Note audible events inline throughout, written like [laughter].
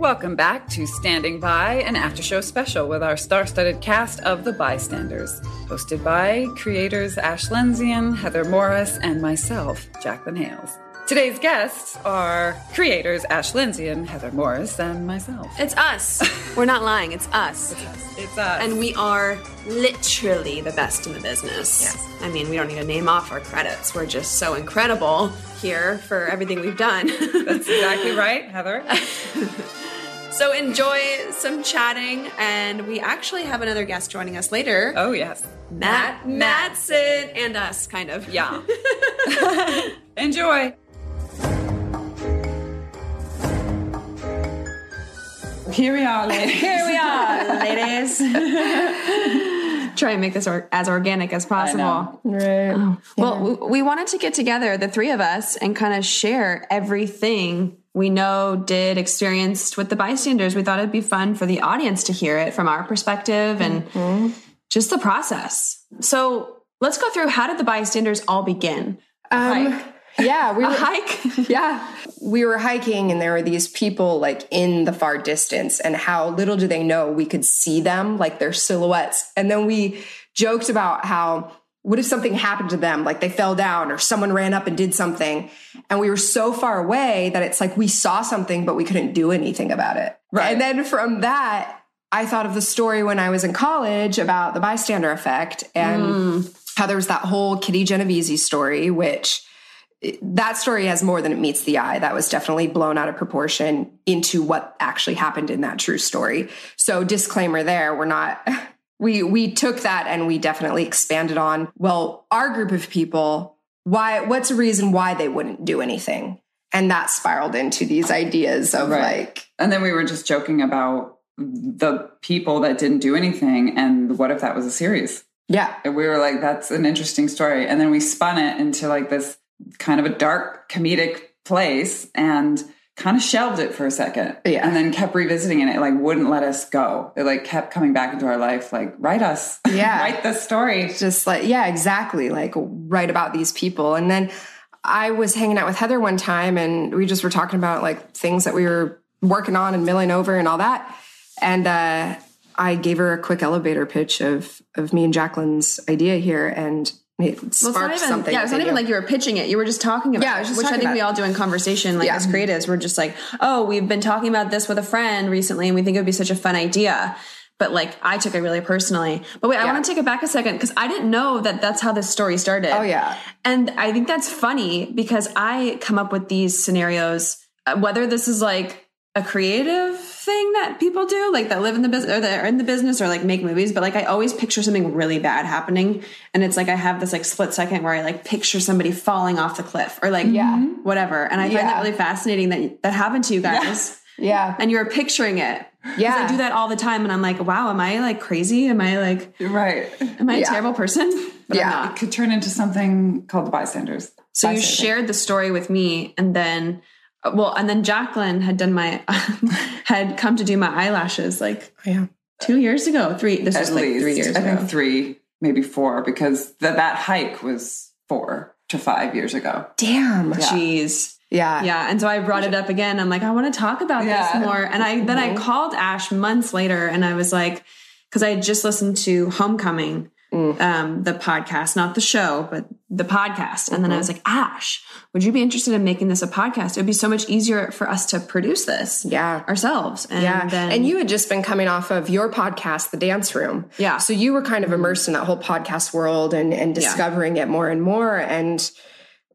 Welcome back to Standing By, an after show special with our star studded cast of The Bystanders, hosted by creators Ash Lendzion, Heather Morris, and myself, Jaclyn Hales. Today's guests are creators Ash Lendzion, Heather Morris, and myself. It's us. [laughs] We're not lying. It's us. It's us. And we are literally the best in the business. Yes. I mean, we don't need to name off our credits. We're just so incredible here for everything we've done. That's exactly [laughs] right, Heather. [laughs] so enjoy some chatting, and we actually have another guest joining us later. Oh, yes. Matt Mattson and us, kind of. Yeah. [laughs] Enjoy. Here we are, ladies. Here we are, [laughs] ladies. Try and make this or- as organic as possible. know. Oh, well, we, we wanted to get together, the three of us, and kind of share everything we know, did, experienced with the bystanders. We thought it'd be fun for the audience to hear it from our perspective and just the process. So let's go through how did the bystanders all begin? Um, yeah, we [laughs] were hike? [laughs] yeah, we were hiking, and there were these people like in the far distance, and how little do they know we could see them, like their silhouettes. And then we joked about how what if something happened to them, like they fell down or someone ran up and did something, and we were so far away that it's like we saw something, but we couldn't do anything about it. Right. And then from that, I thought of the story when I was in college about the bystander effect and mm. how there was that whole Kitty Genovese story, which eh, that story has more than it meets the eye. That was definitely blown out of proportion into what actually happened in that true story. So disclaimer there, we're not [laughs] we we took that and we definitely expanded on well, our group of people, why what's a reason why they wouldn't do anything? And that spiraled into these ideas of Right. like And then we were just joking about the people that didn't do anything and what if that was a series? yeah, And we were like, that's an interesting story. And then we spun it into like this kind of a dark comedic place and kind of shelved it for a second. Yeah. And then kept revisiting it. It like wouldn't let us go. It like kept coming back into our life, like, write us. [laughs] Yeah. write the story. just like yeah exactly like write about these people and then i was hanging out with heather one time and we just were talking about like things that we were working on and milling over and all that and uh i gave her a quick elevator pitch of of me and jaclyn's idea here and it Well, sparked it's not even, something Yeah, it's not even you. like you were pitching it. You were just talking about Yeah, I it, which I think we all do in conversation. Like Yeah. as creatives, we're just like, oh, we've been talking about this with a friend recently, and we think it would be such a fun idea. But like, I took it really personally. But wait, I want to take it back a second because I didn't know that that's how this story started. oh yeah And I think that's funny because I come up with these scenarios, uh, whether this is like a creative thing that people do, like that live in the business or that are in the business or like make movies, but like I always picture something really bad happening. And it's like I have this like split second where I like picture somebody falling off the cliff or like Yeah. Mm-hmm. whatever. And I find that really fascinating that that happened to you guys. [laughs] yeah And you're picturing it. Yeah. I do that all the time and I'm like, wow, am I like crazy? Am I like Right. am I a Yeah. terrible person? [laughs] But Yeah. It could turn into something called the bystanders. So you shared the story with me, and then, Uh, well, and then Jaclyn had done my, [laughs] had come to do my eyelashes like oh, yeah two years ago. Three. This At was like least. three years I ago. think three, maybe four, because th- that hike was four to five years ago. damn Jeez. yeah Yeah. And so I brought it up again. I'm like, I want to talk about Yeah. this more. And I then I mm-hmm. called Ash months later, and I was like, because I had just listened to Homecoming. Um, the podcast, not the show, but the podcast. And then I was like, Ash, would you be interested in making this a podcast? It would be so much easier for us to produce this Yeah. ourselves. And Yeah. then and you had just been coming off of your podcast, The Dance Room. Yeah. So you were kind of immersed in that whole podcast world and, and discovering it more and more. And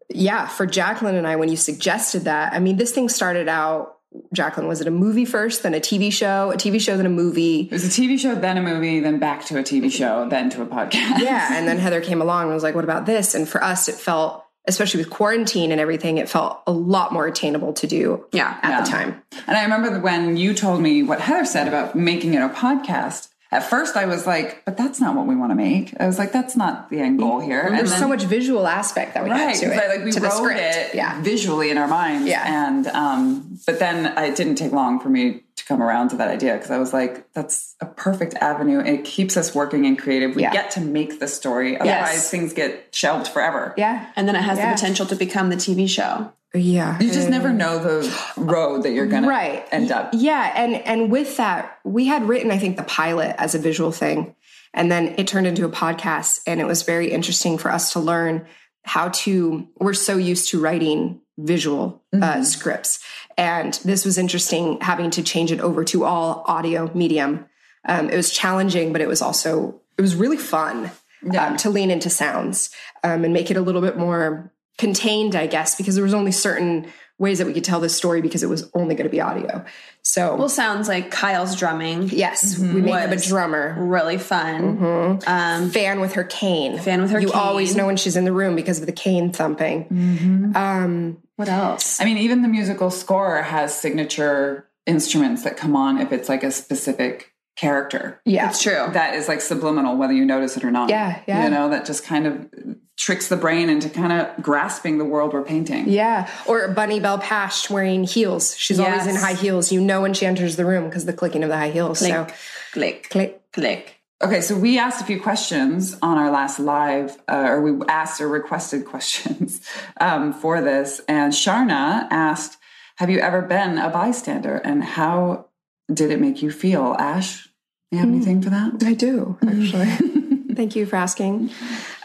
yeah, for Jaclyn and I, when you suggested that, I mean, this thing started out. Jaclyn, was it a movie first, then a TV show, a TV show, then a movie? It was a TV show, then a movie, then back to a TV show, then to a podcast. Yeah. And then Heather came along and was like, what about this? And for us, it felt, especially with quarantine and everything, it felt a lot more attainable to do Yeah. at Yeah. the time. And I remember when you told me what Heather said about making it a podcast. At first, I was like, "But that's not what we want to make." I was like, "That's not the end goal here." There's then- so much visual aspect that we right? had to 'cause it. I, like we to the wrote script. it Yeah. visually in our minds. Yeah. And um, but then it didn't take long for me to come around to that idea because I was like, "That's a perfect avenue. It keeps us working and creative. We Yeah. get to make the story. Otherwise, things get shelved forever." Yeah. And then it has Yeah. the potential to become the TV show. Yeah. You just never know the road that you're gonna right end up. yeah and and with that we had written i think the pilot as a visual thing and then it turned into a podcast and it was very interesting for us to learn how to we're so used to writing visual uh, scripts and this was interesting having to change it over to all audio medium um, it was challenging but it was also it was really fun um, to lean into sounds um, and make it a little bit more contained i guess because there was only certain ways that we could tell this story because it was only going to be audio so Well, sounds like Kyle's drumming. yes we make him a drummer Really fun. Um, fan with her cane Fan with her you cane. always know when she's in the room because of the cane thumping um what else? I mean, even the musical score has signature instruments that come on if it's like a specific character. yeah It's true. That is like subliminal, whether you notice it or not. Yeah, yeah. You know, that just kind of tricks the brain into kind of grasping the world we're painting. yeah or bunny bell pash wearing heels she's always in high heels you know when she enters the room because the clicking of the high heels so Click, click, click click. Okay, so we asked a few questions on our last live, uh, or we asked or requested [laughs] questions um, for this. And Sharna asked, Have you ever been a bystander and how did it make you feel? Ash, you have anything for that? I do actually. [laughs] Thank you for asking.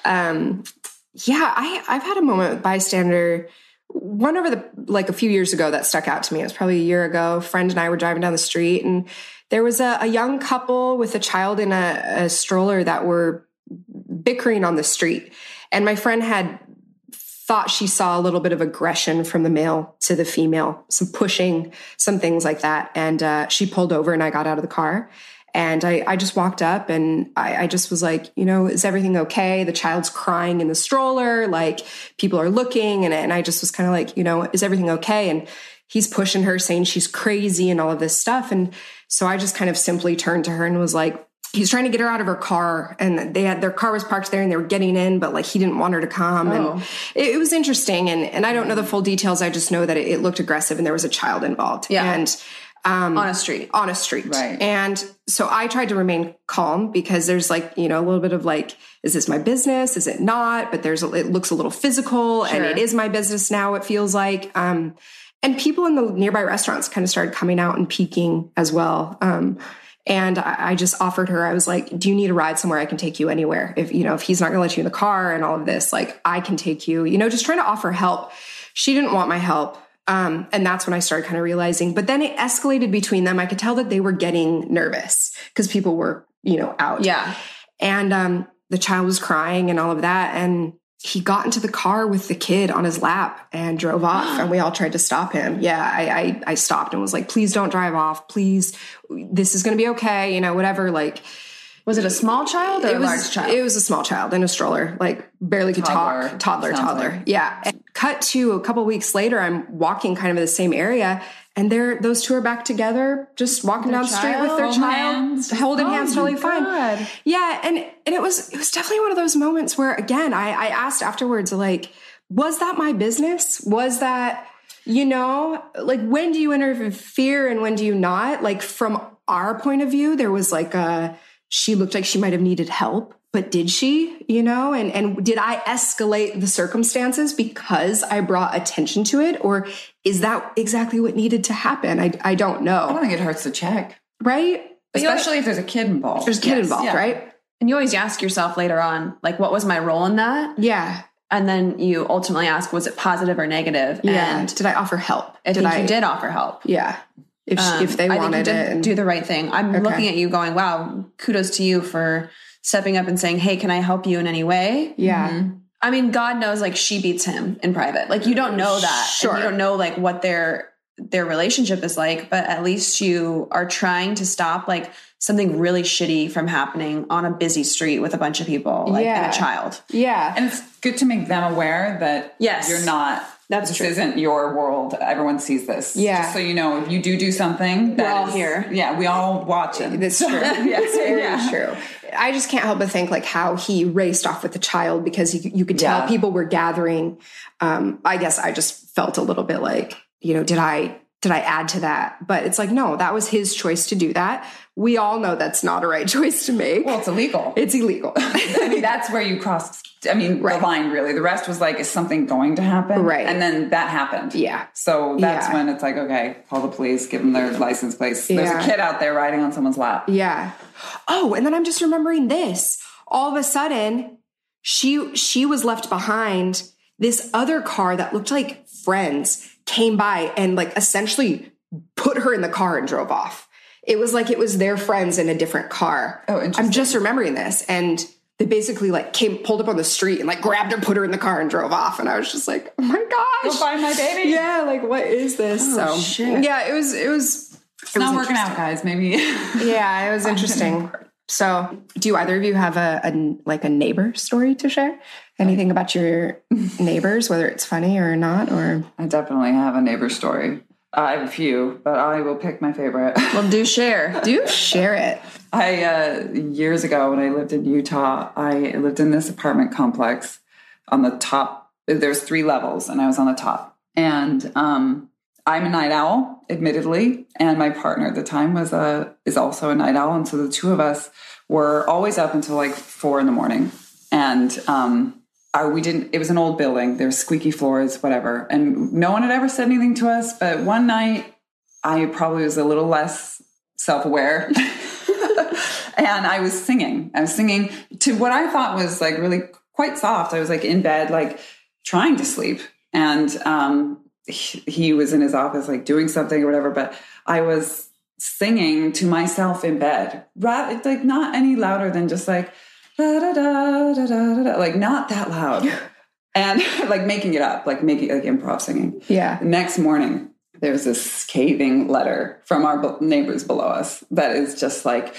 Um, yeah, I I've had a moment with bystander. One over the like a few years ago that stuck out to me. It was probably a year ago. A friend and I were driving down the street, and there was a, a young couple with a child in a, a stroller that were bickering on the street. And my friend had thought she saw a little bit of aggression from the male to the female, some pushing, some things like that. And uh, she pulled over, and I got out of the car. And I, I just walked up and I, I just was like, you know, is everything okay? The child's crying in the stroller, like people are looking. And, and I just was kind of like, you know, is everything okay? And he's pushing her, saying she's crazy and all of this stuff. And so I just kind of simply turned to her and was like, he's trying to get her out of her car and they had their car was parked there and they were getting in but like he didn't want her to come and oh. it, it was interesting and and i don't know the full details i just know that it, it looked aggressive and there was a child involved Yeah. and um On a street. on a street. Right. and so i tried to remain calm because there's like you know a little bit of like is this my business? Is it not? But there's a, it looks a little physical and it is my business now it feels like. Um and people in the nearby restaurants kind of started coming out and peeking as well. Um and I, I just offered her i was like do you need a ride somewhere? I can take you anywhere. If you know if he's not going to let you in the car and all of this like i can take you. You know just trying to offer help. She didn't want my help um, and that's when I started kind of realizing. But then it escalated between them. I could tell that they were getting nervous because people were, you know, out. Yeah. And um, the child was crying and all of that. And he got into the car with the kid on his lap and drove off. and we all tried to stop him. Yeah, I, I, I stopped and was like, please don't drive off. Please, this is going to be okay. You know, whatever. Like, Was it a small child or it a was, large child? It was a small child in a stroller, like barely could Toddler, talk. Toddler, toddler. like. Yeah. And cut to a couple weeks later, I'm walking kind of in the same area, and they're those two are back together, just walking down the street with their child, hands. holding Oh hands, totally fine. God. Yeah, and and it was it was definitely one of those moments where again, I I asked afterwards, like, was that my business? Was that you know, like when do you interfere and when do you not? Like from our point of view, there was like a she looked like she might have needed help, but did she? You know, and and did I escalate the circumstances because I brought attention to it, or is that exactly what needed to happen? I I don't know I don't think it hurts to check, right? especially if there's a kid involved. There's a kid Yes, involved, yeah. right? and you always ask yourself later on, like, what was my role in that? Yeah, And then you ultimately ask, was it positive or negative? yeah. And did I offer help? I did think you did offer help. Yeah, if Um, if they I think wanted you did it, and, do the right thing. I'm Okay. looking at you going, wow, kudos to you for stepping up and saying, hey, can I help you in any way? yeah. Mm-hmm. I mean, God knows like she beats him in private. Like you don't know that. Sure. you don't know like what their their relationship is like, but at least you are trying to stop like something really shitty from happening on a busy street with a bunch of people like Yeah. and a child. Yeah. And it's good to make them aware that Yes. you're not. That's this true. isn't your world. Everyone sees this. Yeah. Just so you know, if you do do something, that all is- here. Yeah, we all watch it. That's [laughs] true. yes, Very true. I just can't help but think like how he raced off with the child because he, you could tell Yeah. people were gathering. Um, I guess I just felt a little bit like, you know, did I did I add to that? But it's like, no, that was his choice to do that. We all know that's not a right [laughs] choice to make. Well, it's illegal. it's illegal. [laughs] I mean, that's where you crossed. I mean, Right. the line really. The rest was like, is something going to happen? Right. And then that happened. Yeah. So that's Yeah. when it's like, okay, call the police, give them their license plates. There's a kid out there riding on someone's lap. Yeah. Oh, and then I'm just remembering this. All of a sudden, she she was left behind. This other car that looked like friends came by and like essentially put her in the car and drove off. It was like it was their friends in a different car. Oh, interesting. I'm just remembering this. And they basically like came pulled up on the street and like grabbed her, put her in the car and drove off. And I was just like, oh my gosh. Go find my baby. Yeah, like what is this? Oh, so shit. yeah, it was it was It's not working out, guys. Maybe. [laughs] yeah, it was interesting. So, do either of you have a, a like a neighbor story to share? Anything about your neighbors, whether it's funny or not, or I definitely have a neighbor story. I have a few, but I will pick my favorite. [laughs] Well, do share. do share it? I uh, years ago when I lived in Utah, I lived in this apartment complex on the top. There's three levels, and I was on the top. And um, I'm a night owl, admittedly, and my partner at the time was a is also a night owl, and so the two of us were always up until like four in the morning. And um, We didn't. It was an old building. There was squeaky floors, whatever, and no one had ever said anything to us. But one night, I probably was a little less self aware. [laughs] and I was singing. I was singing to what I thought was like really quite soft. I was like in bed, like trying to sleep. And um, he, he was in his office, like doing something or whatever. But I was singing to myself in bed, rather like not any louder than just like da da da da da da, da, like not that loud, and [laughs] like making it up, like making like improv singing. Yeah. The next morning, there's this scathing letter from our neighbors below us that is just like,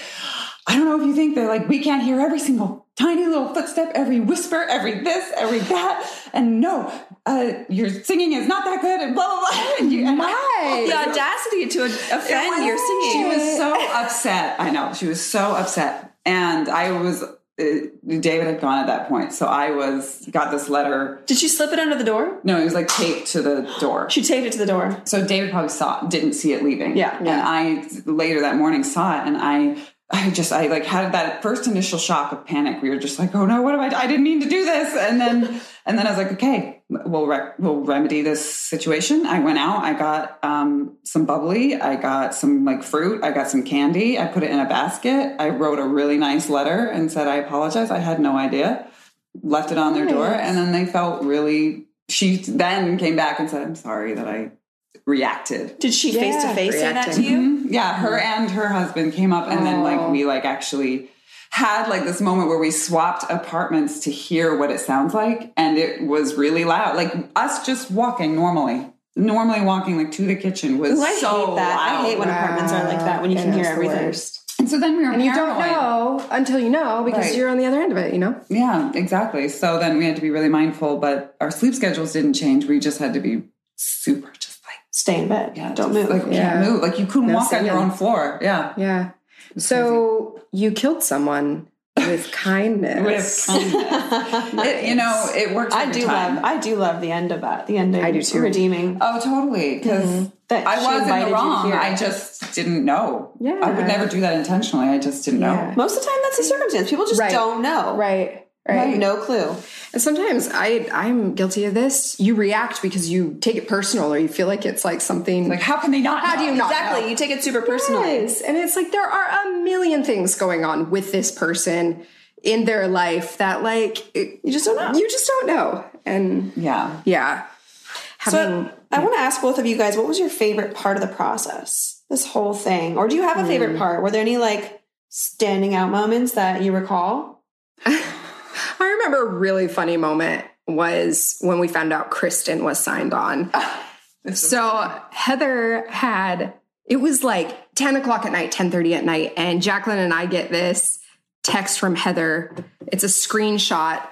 I don't know if you think they're like, we can't hear every single tiny little footstep, every whisper, every this, every that. And no, uh, your singing is not that good, and blah, blah, blah. [laughs] And you, and Why? The audacity to offend was- your singing. She was so upset. I know. She was so upset. And I was, uh, David had gone at that point. So I was, got this letter. Did she slip it under the door? No, it was like taped to the door. She taped it to the door. So David probably saw it, didn't see it leaving. Yeah. And I later that morning saw it and I I just I like had that first initial shock of panic. We were just like, oh no, what am I? I didn't mean to do this. And then and then I was like, okay, we'll rec- we'll remedy this situation. I went out. I got um, some bubbly. I got some like fruit. I got some candy. I put it in a basket. I wrote a really nice letter and said I apologize. I had no idea. Left it on their door, and then they felt really. She then came back and said, "I'm sorry that I reacted." Did she face to face say that to reacting. you? Mhm. Yeah, her and her husband came up, and then like we like actually had like this moment where we swapped apartments to hear what it sounds like, and it was really loud. Like us just walking normally, normally walking like to the kitchen was Ooh, I so hate that. loud. I hate when apartments are like that when you It can hear everything. worst. And so then we were And you don't know until you know because Right. you're on the other end of it, you know? Yeah, exactly. So then we had to be really mindful, but our sleep schedules didn't change. We just had to be super, just like Stay in bed. yeah, Don't move. Like we Yeah. can't move. Like you couldn't No walk on your own floor. Yeah. Yeah. So you killed someone with [laughs] kindness. With kindness. It- you know, it works. I every do time. love. I do love the end of that. The ending. I do too. Redeeming. Oh, totally. Because mm-hmm. That I was in the wrong. I just didn't know. Yeah. I would never do that intentionally. I just didn't Yeah. know. Most of the time, that's the circumstance. People just Right. don't know. Right. Right. No clue. And sometimes I I'm guilty of this. You react because you take it personal or you feel like it's like something Like, how can they not? How know? do you not Exactly. know? You take it super personally. Yes. And it's like there are a million things going on with this person in their life that like it- You just don't know. you just don't know. And Yeah. yeah. Having So I want to ask both of you guys, what was your favorite part of the process? This whole thing, or do you have a favorite hmm. part? Were there any like standing out moments that you recall? [laughs] I remember a really funny moment was when we found out Kristen was signed on. so Heather had it was like 10 o'clock at night, 10:30 at night, and Jaclyn and I get this text from Heather. It's a screenshot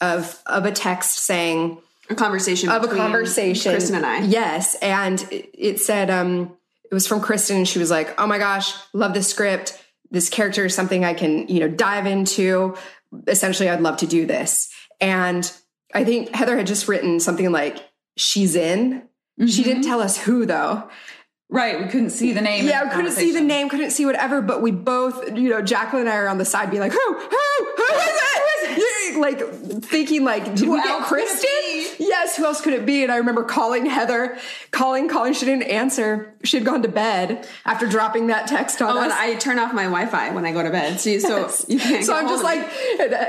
of of a text saying A conversation of a conversation. Kristen and I. Yes, and it, it said um it was from Kristen and she was like, "Oh my gosh, love the script. This character is something I can, you know, dive into. Essentially, I'd love to do this." And I think Heather had just written something like she's in. She didn't mm-hmm. tell us who though. Right, we couldn't see the name. Yeah, we couldn't see the name, couldn't see whatever, but we both, you know, Jaclyn and I are on the side being like, who, who, who is it? Like thinking like, did Who we get else could it Kristen? Yes, who else could it be? And I remember calling Heather, calling, calling, she didn't answer. She had gone to bed after dropping that text on Oh, and. I turn off my Wi-Fi when I go to bed, so you, so you can't. so I'm just like,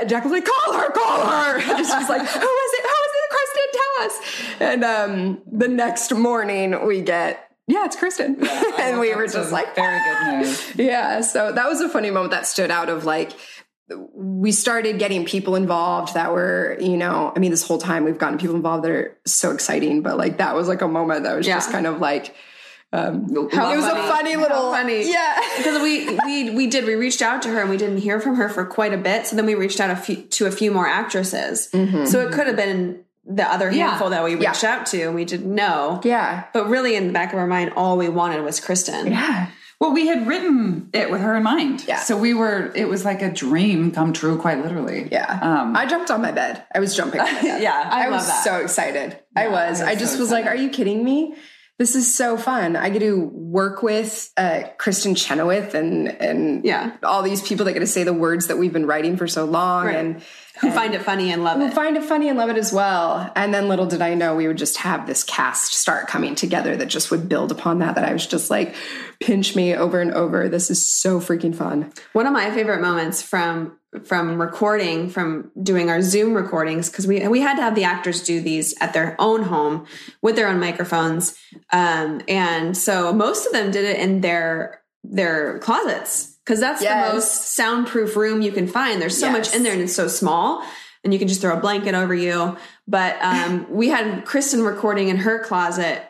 Jack and, uh, like, call her, call her. [laughs] And she's like, who is it? Who is it? Kristen, tell us. And um, the next morning we get, yeah, it's Kristen. [laughs] and we were just like, very good news. yeah so that was a funny moment that stood out of like we started getting people involved that were you know i mean this whole time we've gotten people involved that are so exciting but like that was like a moment that was just kind of like um How it was funny. a funny How little funny. yeah [laughs] because we we we did we reached out to her and we didn't hear from her for quite a bit. So then we reached out a few, to a few more actresses. So it could have been the other Yeah. handful that we Yeah. reached out to and we didn't know. yeah But really, in the back of our mind, all we wanted was Kristen. yeah Well, we had written it with her in mind. Yeah. So we were, it was like a dream come true, quite literally. yeah Um, i jumped on my bed i was jumping on my [laughs] bed Yeah, I, I, was that. so excited. I was. I I, just so was like, "Are you kidding me? This is so fun! I get to work with uh, Kristen Chenoweth and and Yeah. all these people that get to say the words that we've been writing for so long Right. and Who find it funny and love who it. find it funny and love it as well. And then little did I know we would just have this cast start coming together that just would build upon that. That I was just like, pinch me over and over. This is so freaking fun. One of my favorite moments from from recording, from doing our Zoom recordings, because we we had to have the actors do these at their own home with their own microphones, um, and so most of them did it in their their closets because that's Yes. the most soundproof room you can find. There's so much in there, and it's so small. And you can just throw a blanket over you. But um, [laughs] we had Kristen recording in her closet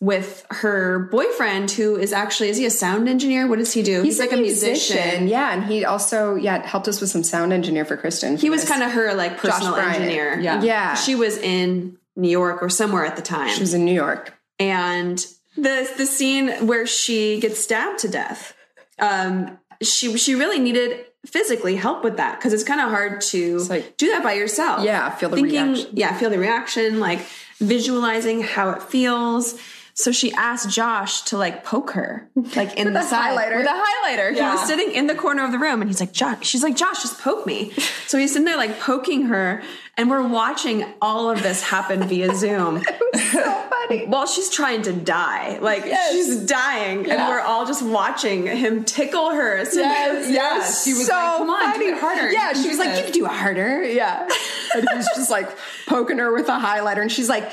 with her boyfriend, who is actually is he a sound engineer? What does he do? He's, like a musician. Yeah, and he also yeah helped us with some sound engineer for Kristen. He was kind of her like personal engineer. Yeah. yeah. She was in New York or somewhere at the time. she was in New York. and the the scene where she gets stabbed to death. Um she she really needed physically help with that because it's kind of hard to like- do that by yourself. Yeah, feel the Thinking, reaction. Yeah, feel the reaction, like visualizing how it feels. So she asked Josh to like poke her, like in the side highlighter. with a highlighter. Yeah. He was sitting in the corner of the room, and he's like, "Josh," she's like, "Josh, just poke me." So he's sitting there like poking her, and we're watching all of this happen via [laughs] Zoom so funny. while she's trying to die. Like she's dying, and we're all just watching him tickle her. So Yes, yes, She was so like, "Come on, do funny. it harder. Yeah, she was like, "You can do it harder." Yeah, and he's just like poking her with a highlighter, and she's like,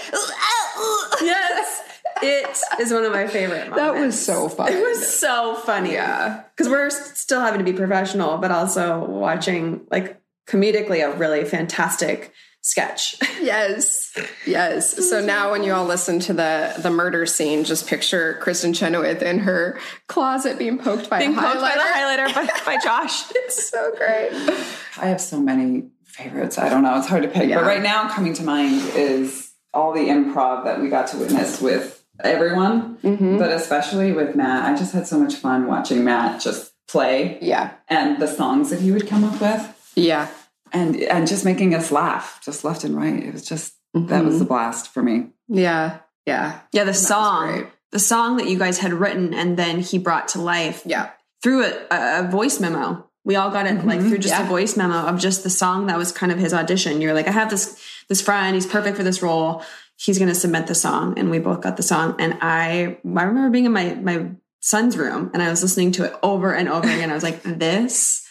yes. It is one of my favorite moments. "That was so funny." It was so funny. Yeah. Because we're still having to be professional, but also watching, like, comedically, a really fantastic sketch. [laughs] Yes, yes. So now, when you all listen to the the murder scene, just picture Kristen Chenoweth in her closet being poked by Being a poked by the highlighter. highlighter by, by [laughs] Josh. It's so great. I have so many favorites. I don't know. It's hard to pick. Yeah. But right now, coming to mind is all the improv that we got to witness with everyone, Mm-hmm. but especially with Matt. I just had so much fun watching Matt just play Yeah, and the songs that he would come up with yeah. And and just making us laugh just left and right. It was just that Mm-hmm. was the blast for me. Yeah, yeah, Yeah, the great. song. The song that you guys had written and then he brought to life yeah. through a, a voice memo. We all got it like through just yeah. a voice memo of just the song that was kind of his audition. You're like, I have this this friend, he's perfect for this role. He's gonna submit the song. And we both got the song. And I I remember being in my my son's room and I was listening to it over and over again. I was like, this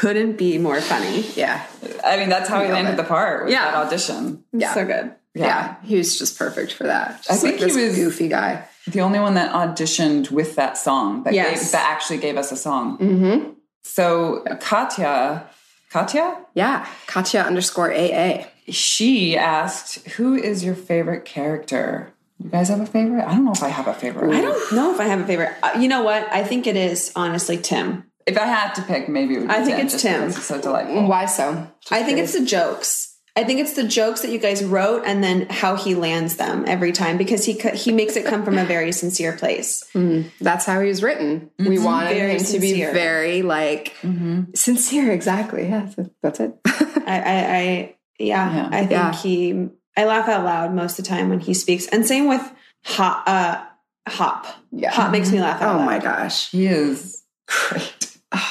couldn't be more funny. Yeah, I mean, that's how he landed it. the part with Yeah. that audition. yeah, So good. yeah. He was just perfect for that. Just I think like he was- a goofy guy. The only one that auditioned with that song that Yes. gave, that actually gave us a song. Mm-hmm. So Katya, Katya, Yeah, Katya underscore AA. she asked, "Who is your favorite character?" You guys have a favorite? I don't know if I have a favorite. I don't know if I have a favorite. Uh, you know what? I think it is honestly Tim. If I had to pick, maybe it would be I think Tim, it's just Tim. because He's so delightful. Why so? I think it's the jokes. I think it's the jokes that you guys wrote and then how he lands them every time because he co- he makes it come from a very sincere place. Mm-hmm. That's how he was written. We mm-hmm. wanted Very him to be sincere. very like mm-hmm. sincere. Exactly. Yeah, that's it. [laughs] I, I, I yeah, Yeah. I think Yeah. he. I laugh out loud most of the time when he speaks, and same with Hop. Uh, Hop. Yeah. Hop makes me laugh out oh loud. my gosh. He is Great.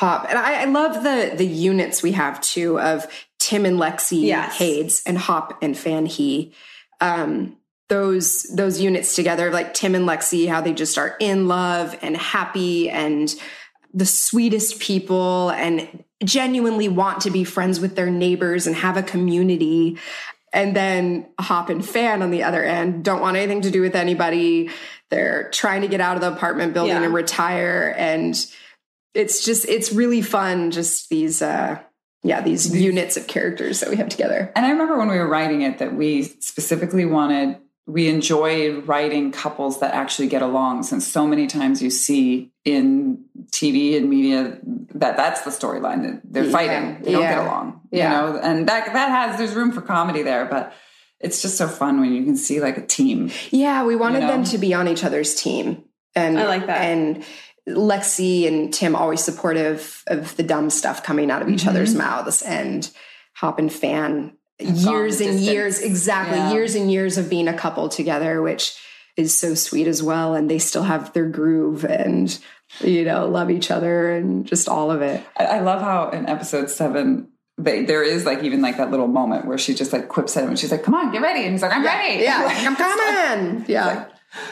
Hop. And I, I love the the units we have too of Tim and Lexi Yes. Hades and Hop and Fan He. Um those those units together, like Tim and Lexi, how they just are in love and happy and the sweetest people and genuinely want to be friends with their neighbors and have a community. And then Hop and Fan on the other end don't want anything to do with anybody. They're trying to get out of the apartment building Yeah. and retire. And it's just, it's really fun. Just these, uh, yeah, these units of characters that we have together. And I remember when we were writing it that we specifically wanted, we enjoyed writing couples that actually get along, since so many times you see in TV and media that that's the storyline that they're fighting, they don't Yeah. get along, Yeah. you know, and that that has there's room for comedy there, but it's just so fun when you can see like a team. Yeah, we wanted You know? them to be on each other's team. And I like that. And Lexi and Tim always supportive of the dumb stuff coming out of each Mm-hmm. other's mouths and Hop and Fan gone years and years exactly Yeah. years and years of being a couple together which is so sweet as well and they still have their groove and you know love each other and just all of it I, I love how in episode seven. They, there is like even like that little moment where she just like quips at him and she's like, "Come on, get ready," and he's like, "I'm ready." yeah [laughs] like, i'm coming yeah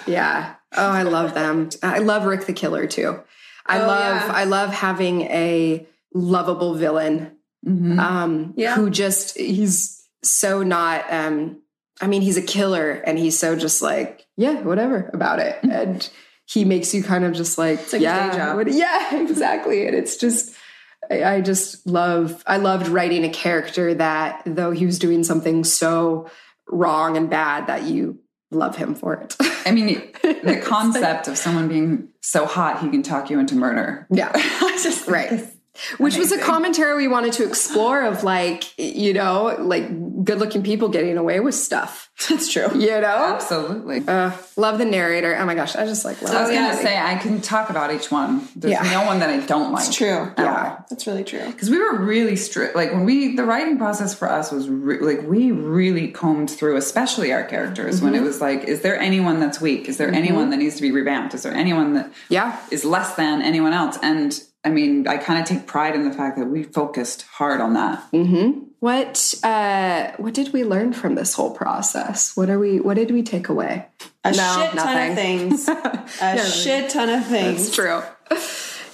yeah oh i love them i love rick the killer too i Oh, love yeah. i love having a lovable villain um Yeah. who just he's so not um i mean he's a killer and he's so just like yeah whatever about it and he makes you kind of just like, like yeah job. what- yeah [laughs] exactly and it's just I, I just love i loved writing a character that though he was doing something so wrong and bad that you love him for it. I mean, [laughs] the concept of someone being so hot he can talk you into murder. yeah. [laughs] Just right. it's which was a commentary we wanted to explore of like you know like good looking people getting away with stuff [laughs] That's true. you know Absolutely. uh, love the narrator oh my gosh i just like love I was gonna say I can talk about each one. There's Yeah. no one that I don't like. It's true. Yeah. That's really true. because we were really strict. Like when we, the writing process for us was re- like we really combed through, especially our characters. When it was like, is there anyone that's weak? Is there anyone that needs to be revamped? Is there anyone that yeah is less than anyone else? And I mean, I kind of take pride in the fact that we focused hard on that. what uh what did we learn from this whole process what are we what did we take away A No, shit ton of things. [laughs] A shit ton of things. That's true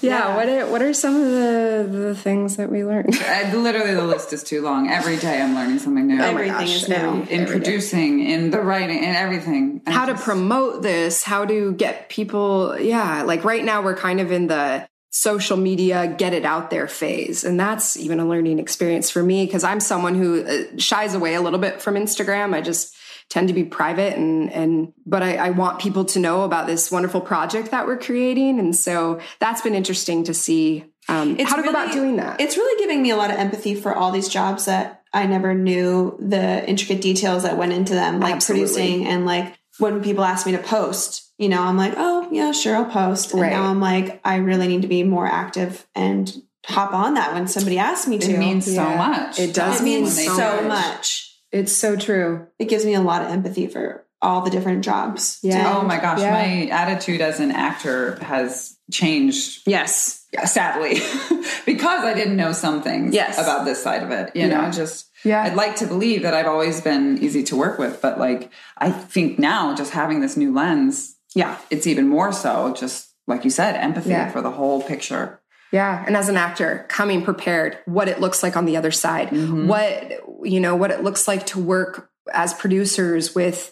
yeah, what are what are some of the the things that we learned [laughs] I, literally, the list is too long. Every day, I'm learning something new. Everything gosh, is new. every- in producing, in the writing, in everything. And how to promote this, how to get people. Yeah, like right now we're kind of in the social media get it out there phase. And that's even a learning experience for me because I'm someone who uh, shies away a little bit from Instagram. I just tend to be private and and but I, I want people to know about this wonderful project that we're creating. And so that's been interesting to see um, It's how to go about doing that. It's really giving me a lot of empathy for all these jobs that I never knew the intricate details that went into them, like Absolutely. producing and like when people ask me to post, you know, I'm like, oh yeah, sure, I'll post. And Right. now I'm like, I really need to be more active and hop on that when somebody asks me to. It means so much. It does It mean means so do much. It's so true. It gives me a lot of empathy for all the different jobs. Yeah. Oh my gosh, Yeah. my attitude as an actor has changed Yes. sadly [laughs] because I didn't know some things Yes. about this side of it. You Yeah. know, just Yeah. I'd like to believe that I've always been easy to work with, but like I think now just having this new lens, Yeah. it's even more so just like you said, empathy Yeah. for the whole picture. Yeah, and as an actor, coming prepared, what it looks like on the other side, mm-hmm. what you know, what it looks like to work as producers with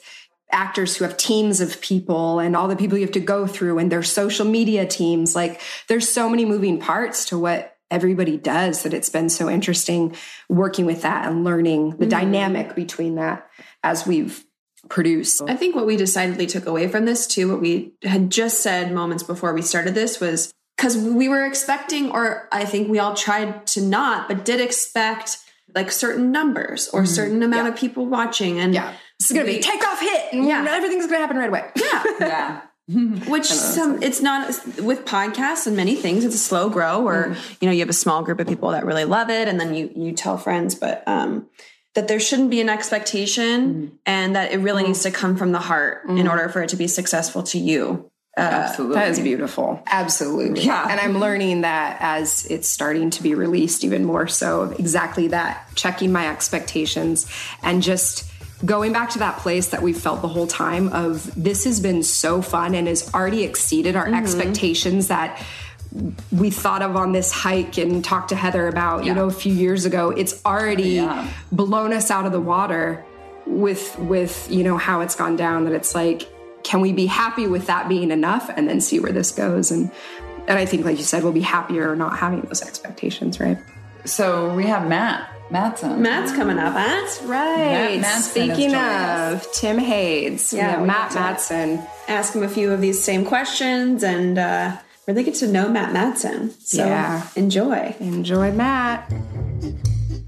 actors who have teams of people and all the people you have to go through and their social media teams. Like there's so many moving parts to what everybody does that it's been so interesting working with that and learning the mm-hmm. dynamic between that as we've produced. I think what we decidedly took away from this too, what we had just said moments before we started this was because we were expecting, or I think we all tried to not, but did expect like certain numbers or mm-hmm. certain amount yeah. of people watching. And yeah, it's going to be take off hit and yeah. everything's going to happen right away. Yeah. [laughs] [laughs] yeah. Which some it's not with podcasts and many things. It's a slow grow, or mm. you know you have a small group of people that really love it, and then you you tell friends. But um, that there shouldn't be an expectation, mm. and that it really mm. needs to come from the heart in order for it to be successful to you. Uh, Absolutely. That is beautiful. Absolutely. Yeah. And I'm learning that as it's starting to be released even more so, exactly that, checking my expectations and just going back to that place that we felt the whole time of this has been so fun and has already exceeded our mm-hmm. expectations that we thought of on this hike and talked to Heather about, yeah. you know, a few years ago. It's already yeah. blown us out of the water with with, you know, how it's gone down that it's like can we be happy with that being enough and then see where this goes and and I think like you said we'll be happier not having those expectations, right? So we have Matt Mattson. Matt's coming up. That's right. Matt Speaking of Tim Hayes, yeah, Matt Mattson. Ask him a few of these same questions and uh, really get to know Matt Mattson. So yeah. enjoy. Enjoy Matt.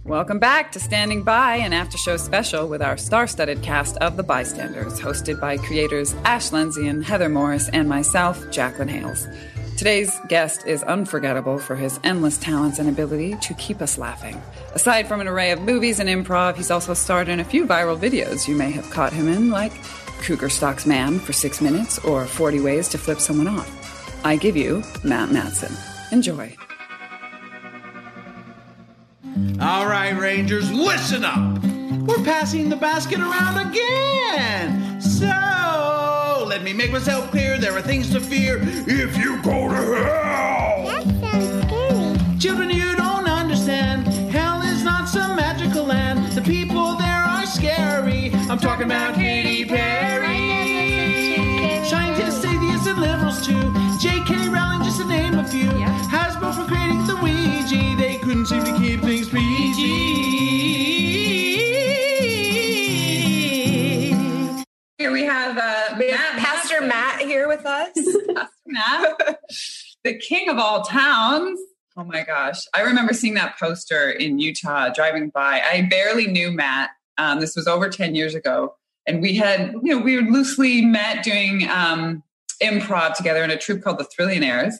Welcome back to Standing By, an after show special with our star studded cast of The Bystanders, hosted by creators Ash Lendzion, Heather Morris, and myself, Jaclyn Hales. Today's guest is unforgettable for his endless talents and ability to keep us laughing. Aside from an array of movies and improv, he's also starred in a few viral videos you may have caught him in, like Cougar Stalks Man for six minutes or 40 Ways to Flip Someone Off. I give you Matt Mattson. Enjoy. All right, Rangers, listen up. We're passing the basket around again. So, let me make myself clear. There are things to fear if you go to hell. That sounds scary. Children, you don't understand. Hell is not some magical land. The people there are scary. I'm talking about of all towns. Oh my gosh. I remember seeing that poster in Utah driving by. I barely knew Matt. Um, this was over 10 years ago. And we had, you know, we were loosely met doing um, improv together in a troupe called the Thrillionaires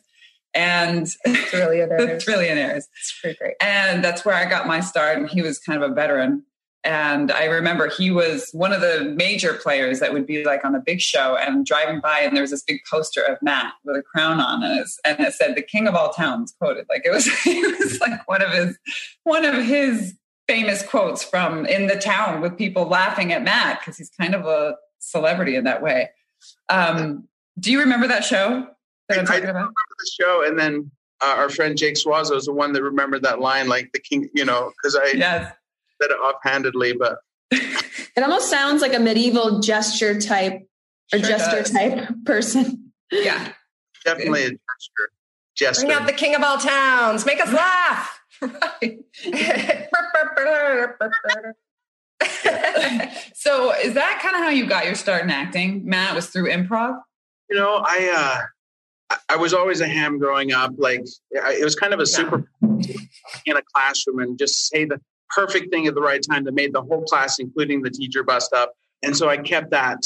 and Trillionaires. the Trillionaires. [laughs] It's pretty great. And that's where I got my start. And he was kind of a veteran. And I remember he was one of the major players that would be like on a big show and driving by, and there was this big poster of Matt with a crown on it, and it said "the King of all towns" quoted. Like it was, [laughs] it was like one of his one of his famous quotes from in the town with people laughing at Matt because he's kind of a celebrity in that way. Um, do you remember that show? that I'm talking I, about? remember the show, and then uh, our friend Jake Suazo is the one that remembered that line, like the king, you know, because I yes. Said it offhandedly, but [laughs] it almost sounds like a medieval gesture type or sure gesture does. type person. Yeah, definitely a gesture. Gesture. Bring out the king of all towns. Make us laugh. [laughs] So is that kind of how you got your start in acting? Matt was through improv. You know, I uh I was always a ham growing up. Like it was kind of a super in a classroom and just say the perfect thing at the right time that made the whole class, including the teacher, bust up. And so I kept that.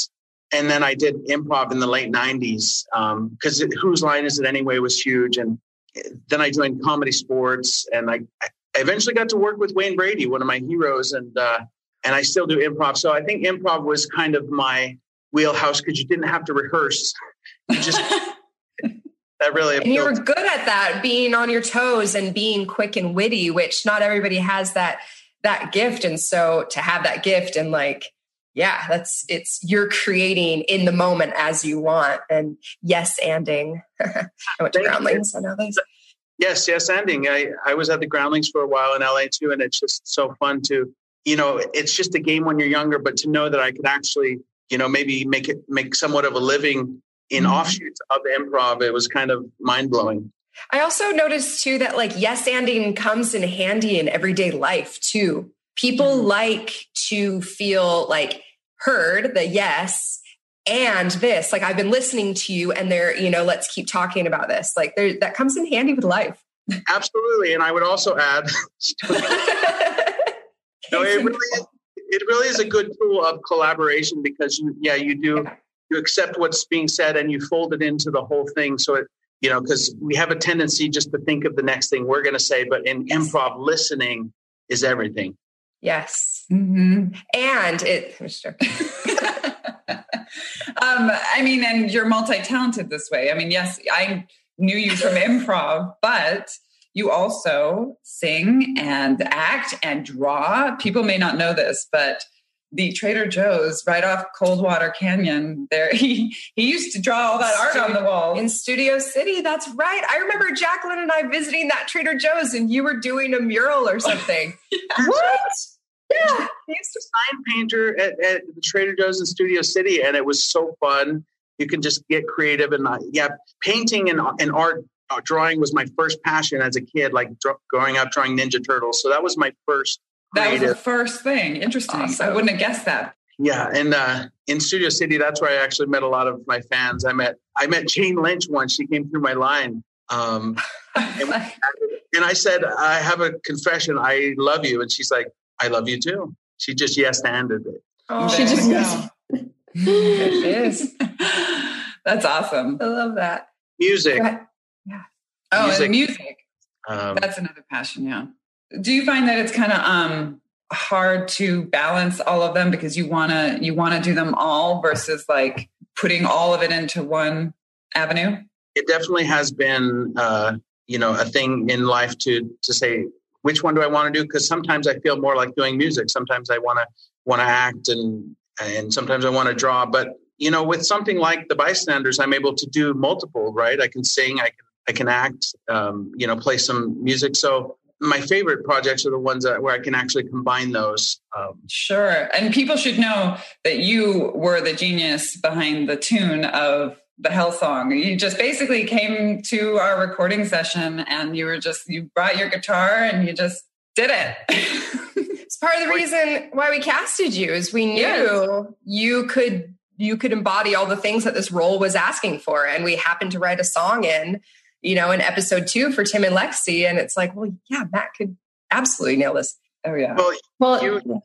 And then I did improv in the late '90s because um, whose line is it anyway was huge. And then I joined comedy sports, and I, I eventually got to work with Wayne Brady, one of my heroes, and uh, and I still do improv. So I think improv was kind of my wheelhouse because you didn't have to rehearse. You just [laughs] that really and you were good at that being on your toes and being quick and witty which not everybody has that that gift. And so to have that gift and like yeah that's it's you're creating in the moment as you want and yes anding. [laughs] I went to groundlings i know those yes yes anding. I i was at the groundlings for a while in la too and it's just so fun to you know it's just a game when you're younger but to know that i could actually you know maybe make it make somewhat of a living in mm-hmm. offshoots of improv, it was kind of mind blowing. I also noticed too that like yes anding comes in handy in everyday life too. People mm-hmm. like to feel like heard the yes and this like I've been listening to you and there you know let's keep talking about this like there that comes in handy with life. Absolutely and I would also add no, it really it really is a good tool of collaboration because you yeah you do yeah. You accept what's being said and you fold it into the whole thing so it you know, because we have a tendency just to think of the next thing we're going to say, but in improv, listening is everything. Yes. Mm-hmm. And it, [laughs] [laughs] um, I mean, and you're multi talented this way. I mean, yes, I knew you from [laughs] improv, but you also sing and act and draw. People may not know this, but the Trader Joe's right off Coldwater Canyon. There, [laughs] he he used to draw all that art on the wall in Studio City. That's right. I remember Jaclyn and I visiting that Trader Joe's, and you were doing a mural or something. [laughs] yeah. What? Yeah, he used to sign painter at, at the Trader Joe's in Studio City, and it was so fun. You can just get creative and uh, yeah, painting and, and art uh, drawing was my first passion as a kid. Like dr- growing up drawing Ninja Turtles, so that was my first that was the first thing. Interesting. Awesome. I wouldn't have guessed that. Yeah, and uh, in Studio City, that's where I actually met a lot of my fans. I met I met Jane Lynch once. She came through my line, um, and, [laughs] and, I said, "I have a confession. I love you," and she's like, "I love you too." She just yes handed it. Oh, she just yes. it [laughs] is. [laughs] That's awesome. I love that music. Yeah. Oh, music. and music. Um, That's another passion. Yeah. Do you find that it's kind of um, hard to balance all of them because you want to you want to do them all versus like putting all of it into one avenue? It definitely has been uh, you know a thing in life to to say which one do I want to do because sometimes I feel more like doing music. Sometimes I want to want to act and and sometimes I want to draw. But you know, with something like the bystanders, I'm able to do multiple. Right? I can sing. I can I can act. Um, you know, play some music. So my favorite projects are the ones that where I can actually combine those. Um, sure, and people should know that you were the genius behind the tune of the Hell song. You just basically came to our recording session and you were just you brought your guitar and you just did it. [laughs] it's part of the reason why we casted you is we knew yes. you could you could embody all the things that this role was asking for and we happened to write a song in you know, in episode two for Tim and Lexi. And it's like, well, yeah, Matt could absolutely nail this. Oh, yeah. Well, well you, oh,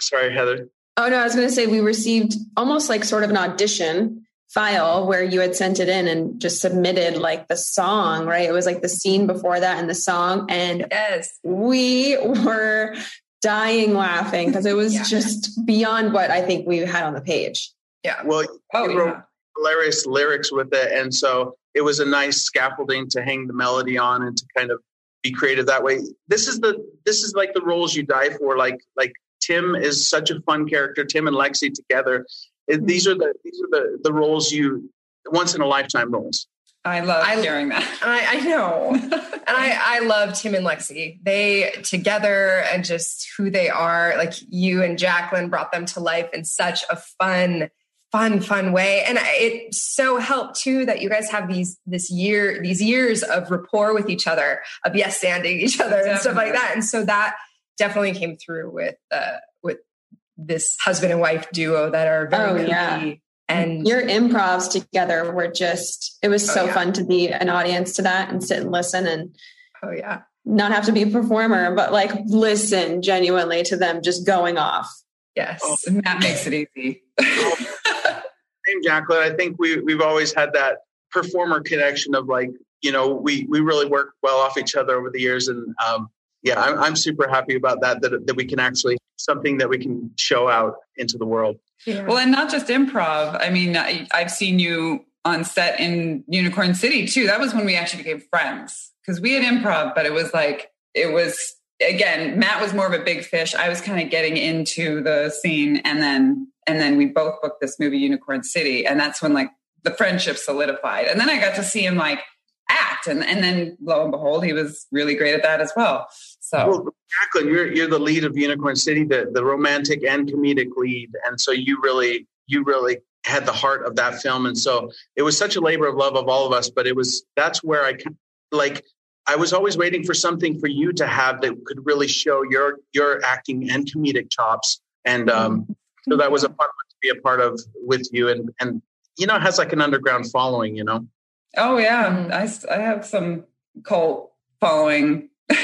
sorry, Heather. Oh, no, I was going to say we received almost like sort of an audition file where you had sent it in and just submitted like the song, right? It was like the scene before that and the song. And yes, we were dying laughing because it was yeah. just beyond what I think we had on the page. Yeah. Well, oh, you wrote yeah. hilarious lyrics with it. And so it was a nice scaffolding to hang the melody on and to kind of be creative that way. This is the this is like the roles you die for. Like like Tim is such a fun character. Tim and Lexi together. It, these are the these are the the roles you once in a lifetime roles. I love I, hearing that. [laughs] I, I know, [laughs] and I I love Tim and Lexi. They together and just who they are. Like you and Jaclyn brought them to life in such a fun fun fun way and it so helped too that you guys have these this year these years of rapport with each other of yes standing each other definitely. and stuff like that and so that definitely came through with uh with this husband and wife duo that are very oh, yeah. and your improvs together were just it was oh, so oh, yeah. fun to be an audience to that and sit and listen and oh yeah not have to be a performer but like listen genuinely to them just going off yes oh. that makes it easy [laughs] Same, Jaclyn. I think we we've always had that performer connection of like you know we we really work well off each other over the years, and um, yeah, I'm, I'm super happy about that, that. That we can actually something that we can show out into the world. Yeah. Well, and not just improv. I mean, I, I've seen you on set in Unicorn City too. That was when we actually became friends because we had improv, but it was like it was again. Matt was more of a big fish. I was kind of getting into the scene, and then and then we both booked this movie unicorn city and that's when like the friendship solidified. And then i got to see him like act and, and then lo and behold he was really great at that as well. So well, Jaclyn, you're you're the lead of unicorn city the, the romantic and comedic lead and so you really you really had the heart of that film. And so it was such a labor of love of all of us but it was that's where i like I was always waiting for something for you to have that could really show your your acting and comedic chops. And um, so that was a fun one to be a part of with you. And and you know, it has like an underground following. You know. Oh yeah, I I have some cult following. [laughs]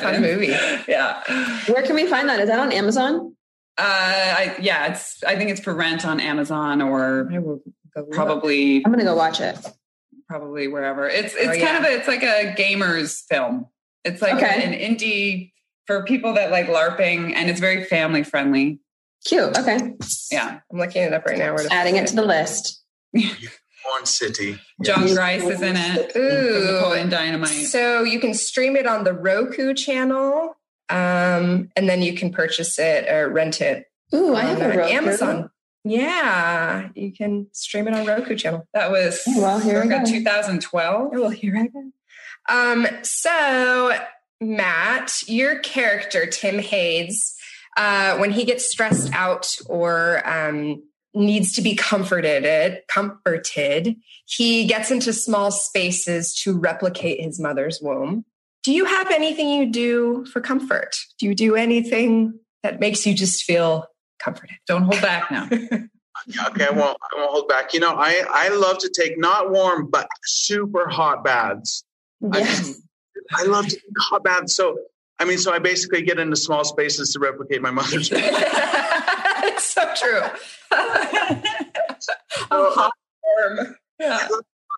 Fun movie. Yeah. Where can we find that? Is that on Amazon? Uh, I, yeah, it's. I think it's for rent on Amazon or probably. I'm gonna go watch it. Probably wherever. It's it's Oh, kind yeah. of a, it's like a gamer's film. It's like Okay. an indie for people that like LARPing, and it's very family friendly. Cute. Okay. Yeah, I'm looking it up right now. We're Adding it to the list. Porn City. Jon Yes. Gries is in it. from Ooh. Napoleon Dynamite. So you can stream it on the Roku channel, um, and then you can purchase it or rent it Ooh, I have on a uh, Roku. Amazon. Yeah, you can stream it on Roku channel. That was Oh, well, here we circa go. 2012. Oh, well, here I go. Um, so Matt, your character Tim Hayes, uh, when he gets stressed out or um, needs to be comforted, comforted, he gets into small spaces to replicate his mother's womb. Do you have anything you do for comfort? Do you do anything that makes you just feel comforted? Don't hold back now. Yeah, [laughs] okay, I won't. I won't hold back. You know, I I love to take not warm but super hot baths. I Yes. just- I love to take hot baths. So I mean, so I basically get into small spaces to replicate my mother's. [laughs] [laughs] it's so true. [laughs] So, hot warm. I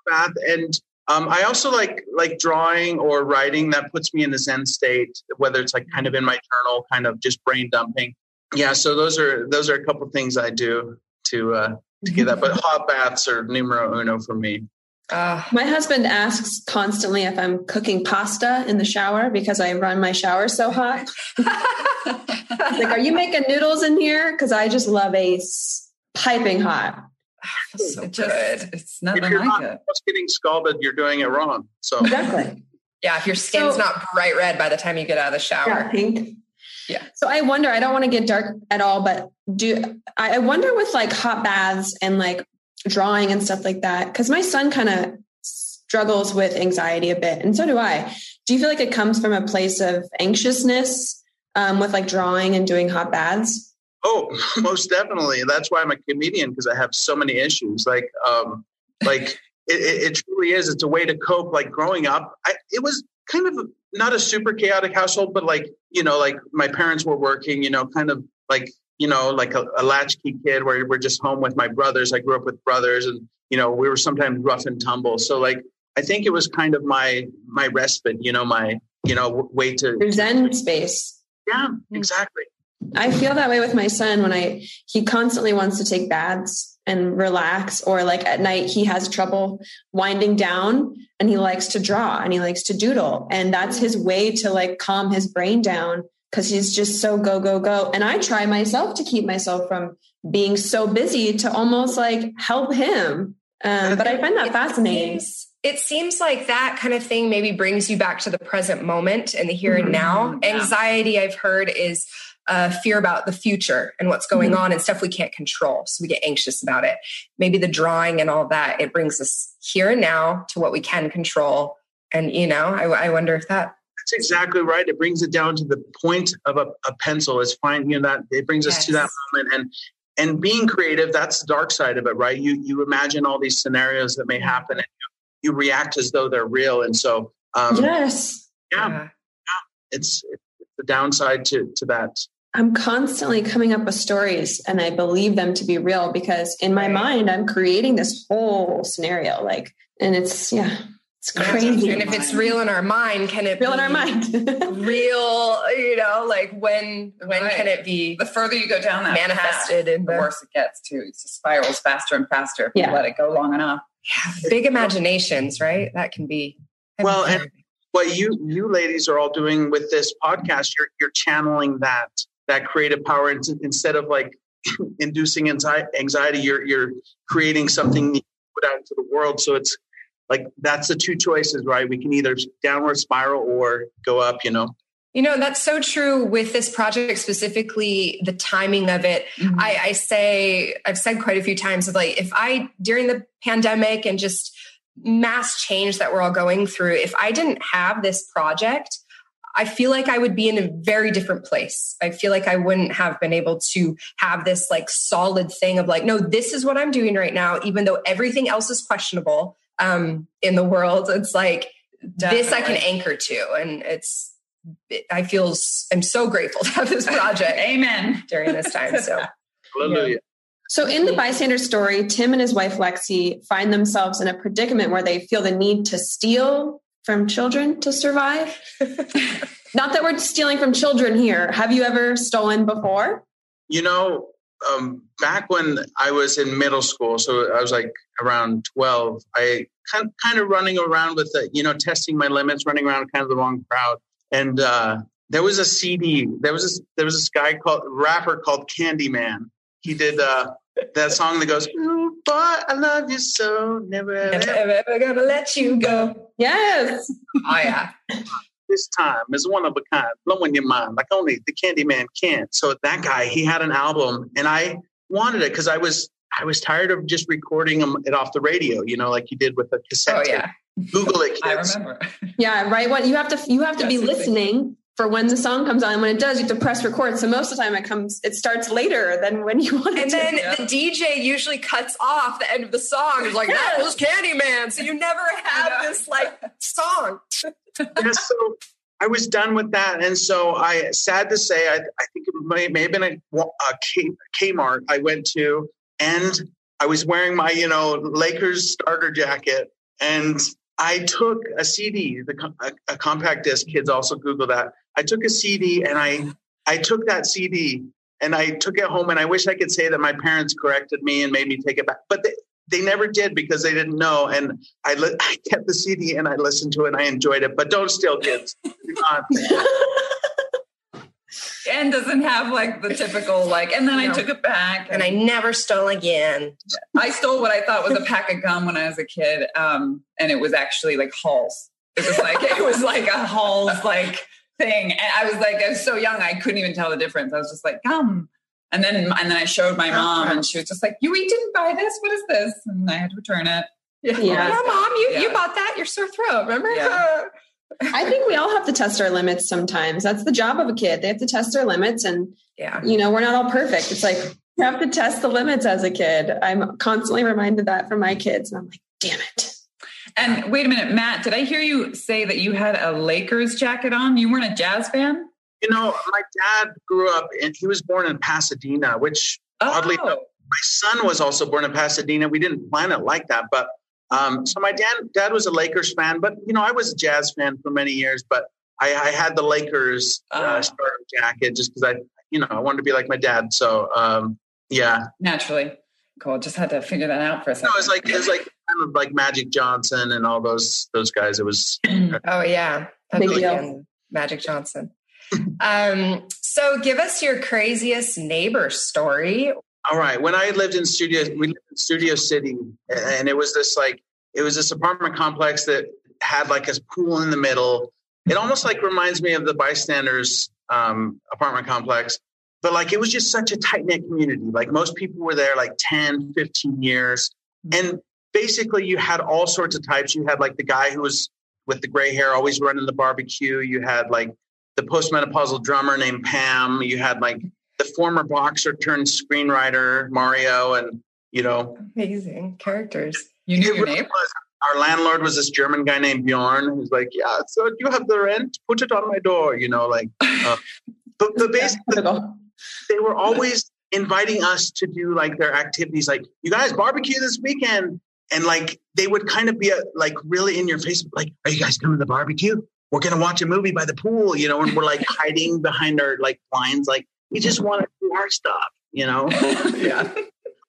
bath, and um, I also like like drawing or writing. That puts me in a Zen state, whether it's like kind of in my journal, kind of just brain dumping. Yeah, so those are those are a couple things I do to uh, to get that. But hot baths are numero uno for me. Uh, My husband asks constantly if I'm cooking pasta in the shower because I run my shower so hot. Like, "Are you making noodles in here?" Because I just love a s- piping hot. so It just, good. it's If you're like not it. just getting scalded, you're doing it wrong. So Exactly. Yeah, if your skin's So- not bright red by the time you get out of the Yeah, shower. pink. Yeah. So I wonder. I don't want to get dark at all, but do I I wonder with like hot baths and like drawing and stuff like that? Because my son kind of struggles with anxiety a bit, and so do I. Do you feel like it comes from a place of anxiousness um, with like drawing and doing hot baths? Oh, [laughs] most definitely. That's why I'm a comedian because I have so many issues. Like, um, like it, it, it truly is. It's a way to cope. Like growing up, I, it was kind of not a super chaotic household, but like you know, like my parents were working. You know, kind of like you know, like a, a latchkey kid where we're just home with my brothers. I grew up with brothers, and you know, we were sometimes rough and tumble. So like, I think it was kind of my my respite. You know, my you know way to Your Zen space. yeah, mm. exactly. I feel that way with my son when I he constantly wants to take baths and relax or like at night he has trouble winding down and he likes to draw and he likes to doodle and that's his way to like calm his brain down cuz he's just so go go go and I try myself to keep myself from being so busy to almost like help him um, but I find that fascinating seems- It seems like that kind of thing maybe brings you back to the present moment and the here and now. yeah. Anxiety, I've heard, is uh, fear about the future and what's going on and stuff we can't control. So we get anxious about it. Maybe the drawing and all that, it brings us here and now to what we can control. And, you know, I, I wonder if that. That's exactly right. It brings it down to the point of a, a pencil. It's finding you know, that it brings us to that moment and and being creative. That's the dark side of it, right? You you imagine all these scenarios that may happen and you, you react as though they're real. And so, um, yes yeah, uh, it's, it's the downside to to that. I'm constantly coming up with stories and I believe them to be real because in my mind, I'm creating this whole scenario. Like, and it's, yeah, it's crazy. And if it's real in our mind, can it be real in our mind. [laughs] real, you know, like when when Right. can it be The further you go down that manifested path, in the the worse it gets too. It just spirals faster and faster if Yeah. you let it go long enough. Yeah, big imaginations, right? That can be can be Well, and- What you you ladies are all doing with this podcast, you're you're channeling that that creative power and instead of like [laughs] inducing anxi- anxiety, you're you're creating something you put out into the world. So it's like that's the two choices, right? We can either downward spiral or go up. You know. You know, that's so true with this project specifically, the timing of it. Mm-hmm. I, I say, I've said quite a few times of like, if I, during the pandemic and just mass change that we're all going through, if I didn't have this project, I feel like I would be in a very different place. I feel like I wouldn't have been able to have this like solid thing of like, no, this is what I'm doing right now, even though everything else is questionable um, in the world. It's like Definitely. this I can anchor to, and it's. I feel I'm so grateful [laughs] to have this project. Amen. During this time, so Hallelujah. So, in the bystander story, Tim and his wife Lexi find themselves in a predicament where they feel the need to steal from children to survive. [laughs] Not that we're stealing from children here. Have you ever stolen before? You know, um, back when I was in middle school, so I was like around 12, I kind, kind of running around with the, you know, testing my limits, running around kind of the wrong crowd. And uh, there was a CD. There was this, there was this guy called rapper called Candyman. He did uh, that song that goes, Ooh, boy, I love you so, never, never ever, ever gonna let you go. Yes. [laughs] oh yeah this time is one of a kind, blowing your mind like only the Candyman can. So that guy, he had an album, and I wanted it because I was I was tired of just recording it off the radio, you know, like you did with the oh, cassette. Oh yeah, Google it. [laughs] Kids. I remember. Yeah, right. What you have to you have to be listening for when the song comes on. And when it does, you have to press record. So most of the time, it comes it starts later than when you [laughs] want it. And then yeah. the DJ usually cuts off the end of the song. It's like that was [laughs] Candyman, so you never have this like song yeah, so I was done with that, and so I, sad to say, I, I think it may, may have been a, a K, Kmart I went to, and I was wearing my, you know, Lakers starter jacket, and I took a CD, the a, a compact disc. Kids also Google that. I took a CD, and I I took that CD and I took it home. And I wish I could say that my parents corrected me and made me take it back, but they, they never did because they didn't know. And I, li- [laughs] I kept the CD and I listened to it and I enjoyed it. But don't steal kids. [laughs] and doesn't have like the typical like and then no. i took it back and, and, i never stole again i stole what i thought was a pack of gum when i was a kid um, and it was actually like halls it was like it was like a halls like thing and i was like i was so young i couldn't even tell the difference i was just like gum and then and then I showed my mom, and she was just like, "You didn't buy this. What is this?" And I had to return it. Yeah, yeah. yeah mom, you yeah. you bought that. Your sore throat. Remember? Yeah. [laughs] I think we all have to test our limits sometimes. That's the job of a kid. They have to test their limits, and yeah, you know, we're not all perfect. It's like you have to test the limits as a kid. I'm constantly reminded that from my kids, and I'm like, damn it. And wait a minute, Matt, did I hear you say that you had a Lakers jacket on? You weren't a Jazz fan? You know, my dad grew up and he was born in Pasadena, which oh. oddly my son was also born in Pasadena. We didn't plan it like that, but um, so my dad dad was a Lakers fan, but you know I was a Jazz fan for many years. But I, I had the Lakers uh, uh, starter jacket just because I you know I wanted to be like my dad. So um, yeah, naturally. Cool. Just had to figure that out for a second. No, it was like it was like kind of like Magic Johnson and all those those guys. It was. [clears throat] oh yeah, Big deal. Magic Johnson [laughs] um, so give us your craziest neighbor story. All right. When I lived in Studio, we lived in Studio City, and it was this like it was this apartment complex that had like a pool in the middle. It almost like reminds me of the bystanders um, apartment complex, but like it was just such a tight knit community. Like most people were there like 10, 15 years. And basically, you had all sorts of types. You had like the guy who was with the gray hair, always running the barbecue. You had like the postmenopausal drummer named Pam. You had like the former boxer turned screenwriter Mario, and you know, amazing characters. You knew your name. Was, our landlord was this German guy named Bjorn, who's like, "Yeah, so you have the rent? Put it on my door." You know, like, uh, but, but [laughs] basically, they were always inviting us to do like their activities, like, "You guys barbecue this weekend." And like they would kind of be a, like really in your face, like, "Are you guys coming to the barbecue?" we're going to watch a movie by the pool, you know, and we're like [laughs] hiding behind our like blinds. Like we just want to do our stuff, you know? [laughs] yeah.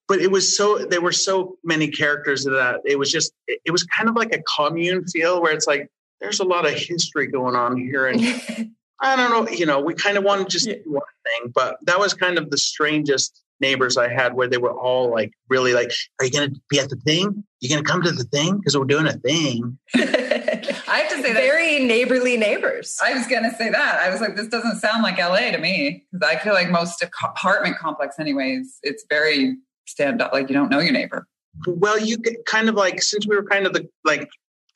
But it was so, there were so many characters that it was just, it, was kind of like a commune feel where it's like, there's a lot of history going on here. And [laughs] I don't know, mm. you know, we kind of wanted to just do one thing, but that was kind of the strangest neighbors I had where they were all like really like, are you going to be at the thing? You going to come to the thing? Because we're doing a thing. [laughs] I have to say that. Very neighborly neighbors. I was going to say that. I was like, this doesn't sound like LA to me. Because I feel like most apartment complex, anyways, it's very stand up. Like you don't know your neighbor. well, you could kind of like since we were kind of the like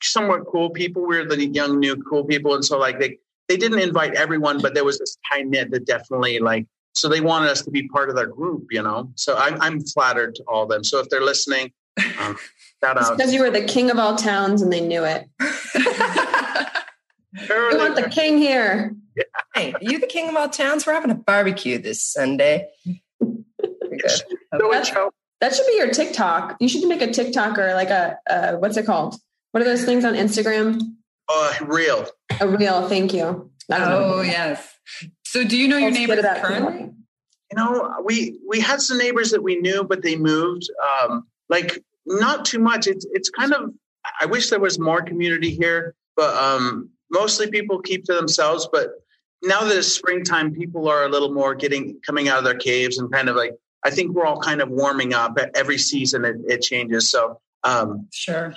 somewhat cool people, we were the young new cool people, and so like they they didn't invite everyone, but there was this tight knit that definitely like so they wanted us to be part of their group, you know. So I'm I'm flattered to all of them. So if they're listening, um, [laughs] shout out because you were the king of all towns and they knew it. [laughs] we want the king here. Yeah. Hey, are you the king of all towns? We're having a barbecue this Sunday. That, that should be your TikTok. You should make a TikTok or like a uh, what's it called? What are those things on Instagram? Uh, real. A reel. Thank you. Oh yes. So do you know your neighbors currently? You know, we we had some neighbors that we knew, but they moved. Um, like not too much. It's it's kind of. I wish there was more community here, but um, mostly people keep to themselves. But now that it's springtime, people are a little more getting coming out of their caves and kind of like. I think we're all kind of warming up. But every season it, it changes. So um, sure.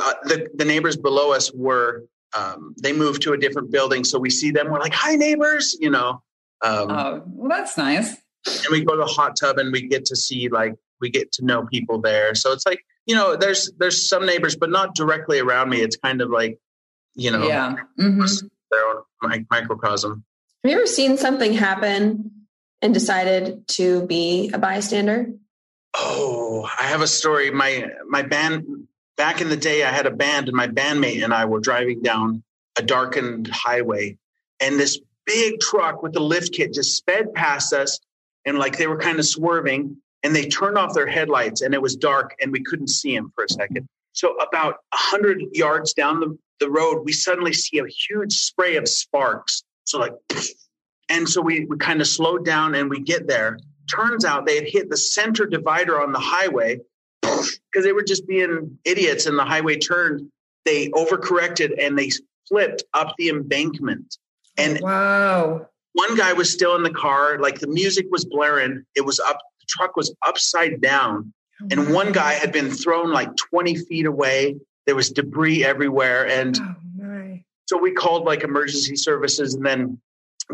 Uh, the the neighbors below us were um, they moved to a different building, so we see them. We're like, "Hi, neighbors!" You know. Um, oh, well, that's nice. And we go to the hot tub, and we get to see like we get to know people there. So it's like you know, there's there's some neighbors, but not directly around me. It's kind of like you know, yeah, mm-hmm. their own microcosm. Have you ever seen something happen and decided to be a bystander? Oh, I have a story. My my band back in the day, I had a band, and my bandmate and I were driving down a darkened highway, and this big truck with the lift kit just sped past us, and like they were kind of swerving, and they turned off their headlights, and it was dark, and we couldn't see him for a second. So about a hundred yards down the, the road, we suddenly see a huge spray of sparks. So like, and so we we kind of slowed down, and we get there. Turns out they had hit the center divider on the highway because they were just being idiots and the highway turned. They overcorrected and they flipped up the embankment. And wow. One guy was still in the car, like the music was blaring. It was up, the truck was upside down. And one guy had been thrown like 20 feet away. There was debris everywhere. And oh, so we called like emergency services and then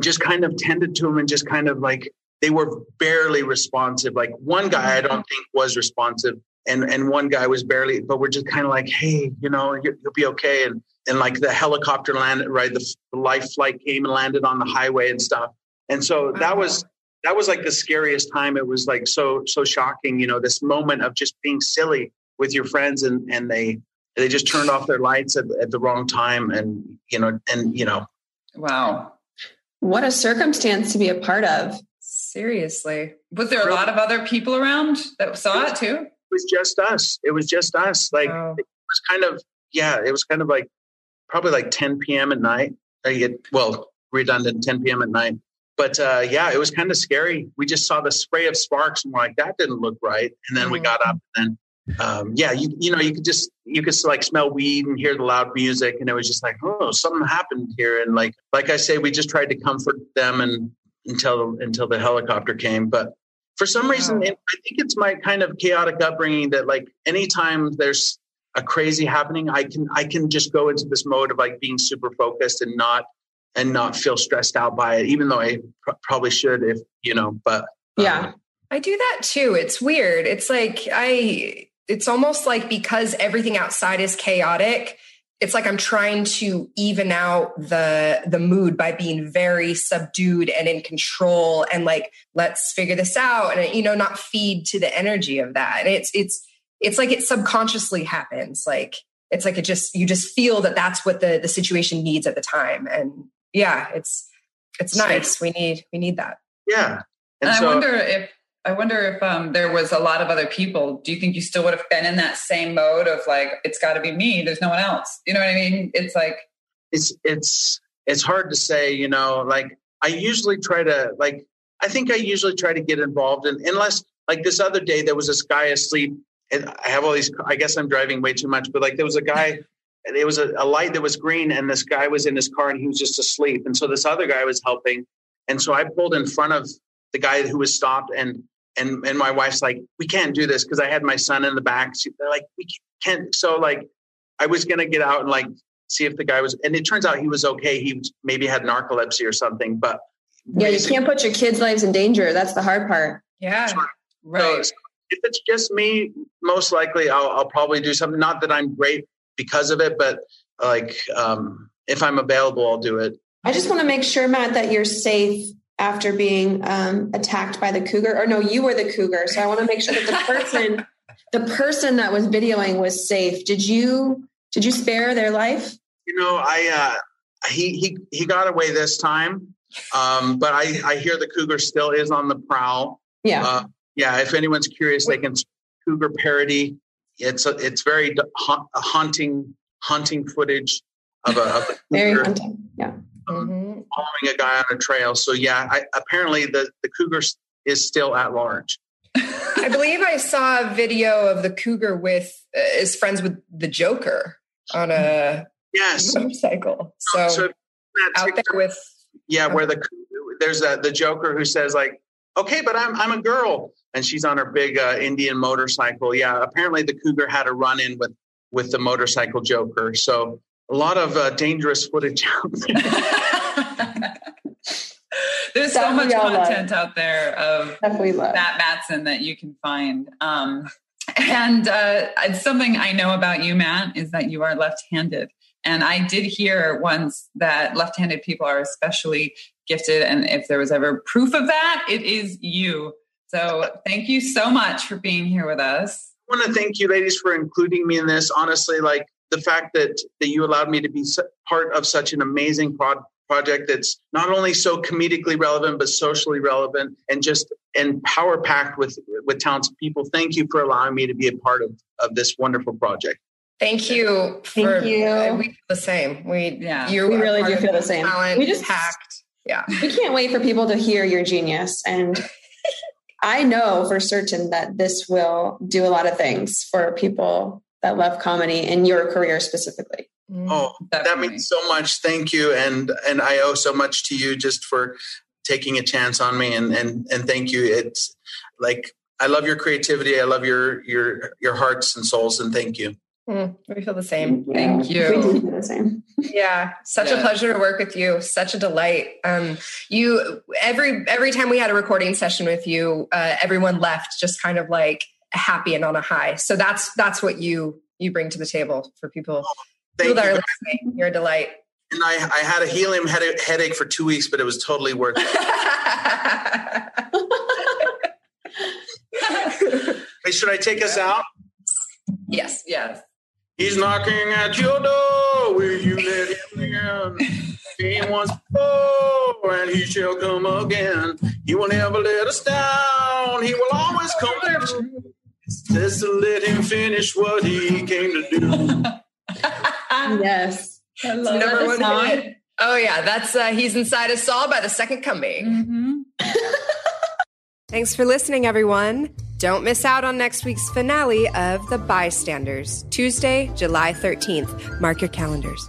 just kind of tended to him and just kind of like they were barely responsive. Like one guy I don't think was responsive and and one guy was barely but we're just kind of like hey you know you, will be okay. And and like the helicopter landed right the, the, life flight came and landed on the highway and stuff. And so that uh-huh. was that was like the scariest time. It was like so so shocking you know this moment of just being silly with your friends and and they they just turned off their lights at, at the wrong time and you know and you know. Wow. What a circumstance to be a part of. Seriously. Was there a lot of other people around that saw it too was just us. It was just us. Like oh. it was kind of yeah, it was kind of like probably like 10 p.m. at night. Get, well, redundant 10 p.m. at night. But uh, yeah, it was kind of scary. We just saw the spray of sparks and we're like, that didn't look right. And then mm we got up and then um, yeah, you you know, you could just you could like smell weed and hear the loud music, and it was just like, oh, something happened here. And like like I say, we just tried to comfort them and until until the helicopter came. But for some reason, I think it's my kind of chaotic upbringing that like anytime there's a crazy happening, I can I can just go into this mode of like being super focused and not and not feel stressed out by it, even though I pr- probably should if you know. But um, yeah, I do that too. It's weird. It's like I. It's almost like because everything outside is chaotic it's like I'm trying to even out the the mood by being very subdued and in control and like let's figure this out and you know not feed to the energy of that. And it's it's it's like it subconsciously happens. Like it's like it just you just feel that that's what the the situation needs at the time. And yeah, it's it's nice. We need we need that. Yeah. And, and so, I wonder if I wonder if um, there was a lot of other people. Do you think you still would have been in that same mode of like, it's got to be me. There's no one else. You know what I mean? It's like it's it's it's hard to say. You know, like I usually try to like. I think I usually try to get involved in unless like this other day there was this guy asleep. And I have all these. I guess I'm driving way too much, but like there was a guy. It was a, a light that was green, and this guy was in his car, and he was just asleep. And so this other guy was helping, and so I pulled in front of the guy who was stopped and and and my wife's like we can't do this because i had my son in the back they're like we can't so like i was gonna get out and like see if the guy was and it turns out he was okay he maybe had narcolepsy or something but yeah you can't put your kids lives in danger that's the hard part yeah right so, if it's just me, most likely I'll, I'll probably do something. Not that I'm great because of it, but like um, if I'm available, I'll do it. I just want to make sure, Matt, that you're safe after being um, attacked by the cougar. Or no, you were the cougar. So I want to make sure that the person, [laughs] the person that was videoing was safe. Did you did you spare their life? You know, I uh, he he he got away this time, um, but I I hear the cougar still is on the prowl. Yeah. Uh, yeah. If anyone's curious, they can cougar parody. It's a, it's very ha- haunting hunting footage of a, of a Very cougar hunting. Yeah. Mhm. following a guy on a trail. So yeah, I, apparently the the cougar is still at large. [laughs] I believe I saw a video of the cougar with uh, is friends with the Joker on a Yes. motorcycle. So, So out there with yeah, where the there's a, the Joker who says like, "Okay, but I'm I'm a girl," and she's on her big uh, Indian motorcycle. Yeah, apparently the cougar had a run in with with the motorcycle Joker. So a lot of uh, dangerous footage out there. [laughs] There's so much we all love. content out there of That we. Matt Mattson that you can find. Um, and uh, it's something I know about you, Matt, is that you are left-handed. And I did hear once that left-handed people are especially gifted. And if there was ever proof of that, it is you. So thank you so much for being here with us. I want to thank you, ladies, for including me in this. Honestly, like the fact that that you allowed me to be part of such an amazing prod, project that's not only so comedically relevant but socially relevant and just and power packed with with talented people. Thank you for allowing me to be a part of of this wonderful project. thank you for Thank you. uh, we feel the same. We Yeah. you We really do feel the same. Talent We just- packed. Yeah. [laughs] we can't wait for people to hear your genius and [laughs] i know for certain that this will do a lot of things for people that love comedy in your career specifically Oh, that means so much. Thank you, and and I owe so much to you just for taking a chance on me, and and and thank you. It's like I love your creativity. I love your your your hearts and souls, and thank you. Mm, we feel the same. Thank you. we do feel the same Yeah, such a pleasure to work with you. Such a delight. Um, you every every time we had a recording session with you, uh, everyone left just kind of like happy and on a high. So that's that's what you you bring to the table for people, Thank people you. that are listening. You're a delight. And I I had a helium headache, headache for two weeks, but it was totally worth it. [laughs] Hey, should I take us out? yes. Yes. He's knocking at your door. Will you let him in? Came once before, and he shall come again. He will never let us down. He will always come through. Just to let him finish what he came to do. [laughs] yes I love number one song? hit. Oh yeah, that's uh, he's inside us all by the second coming. Mhm. [laughs] Thanks for listening, everyone. Don't miss out on next week's finale of The Bystanders, Tuesday, July 13th. Mark your calendars.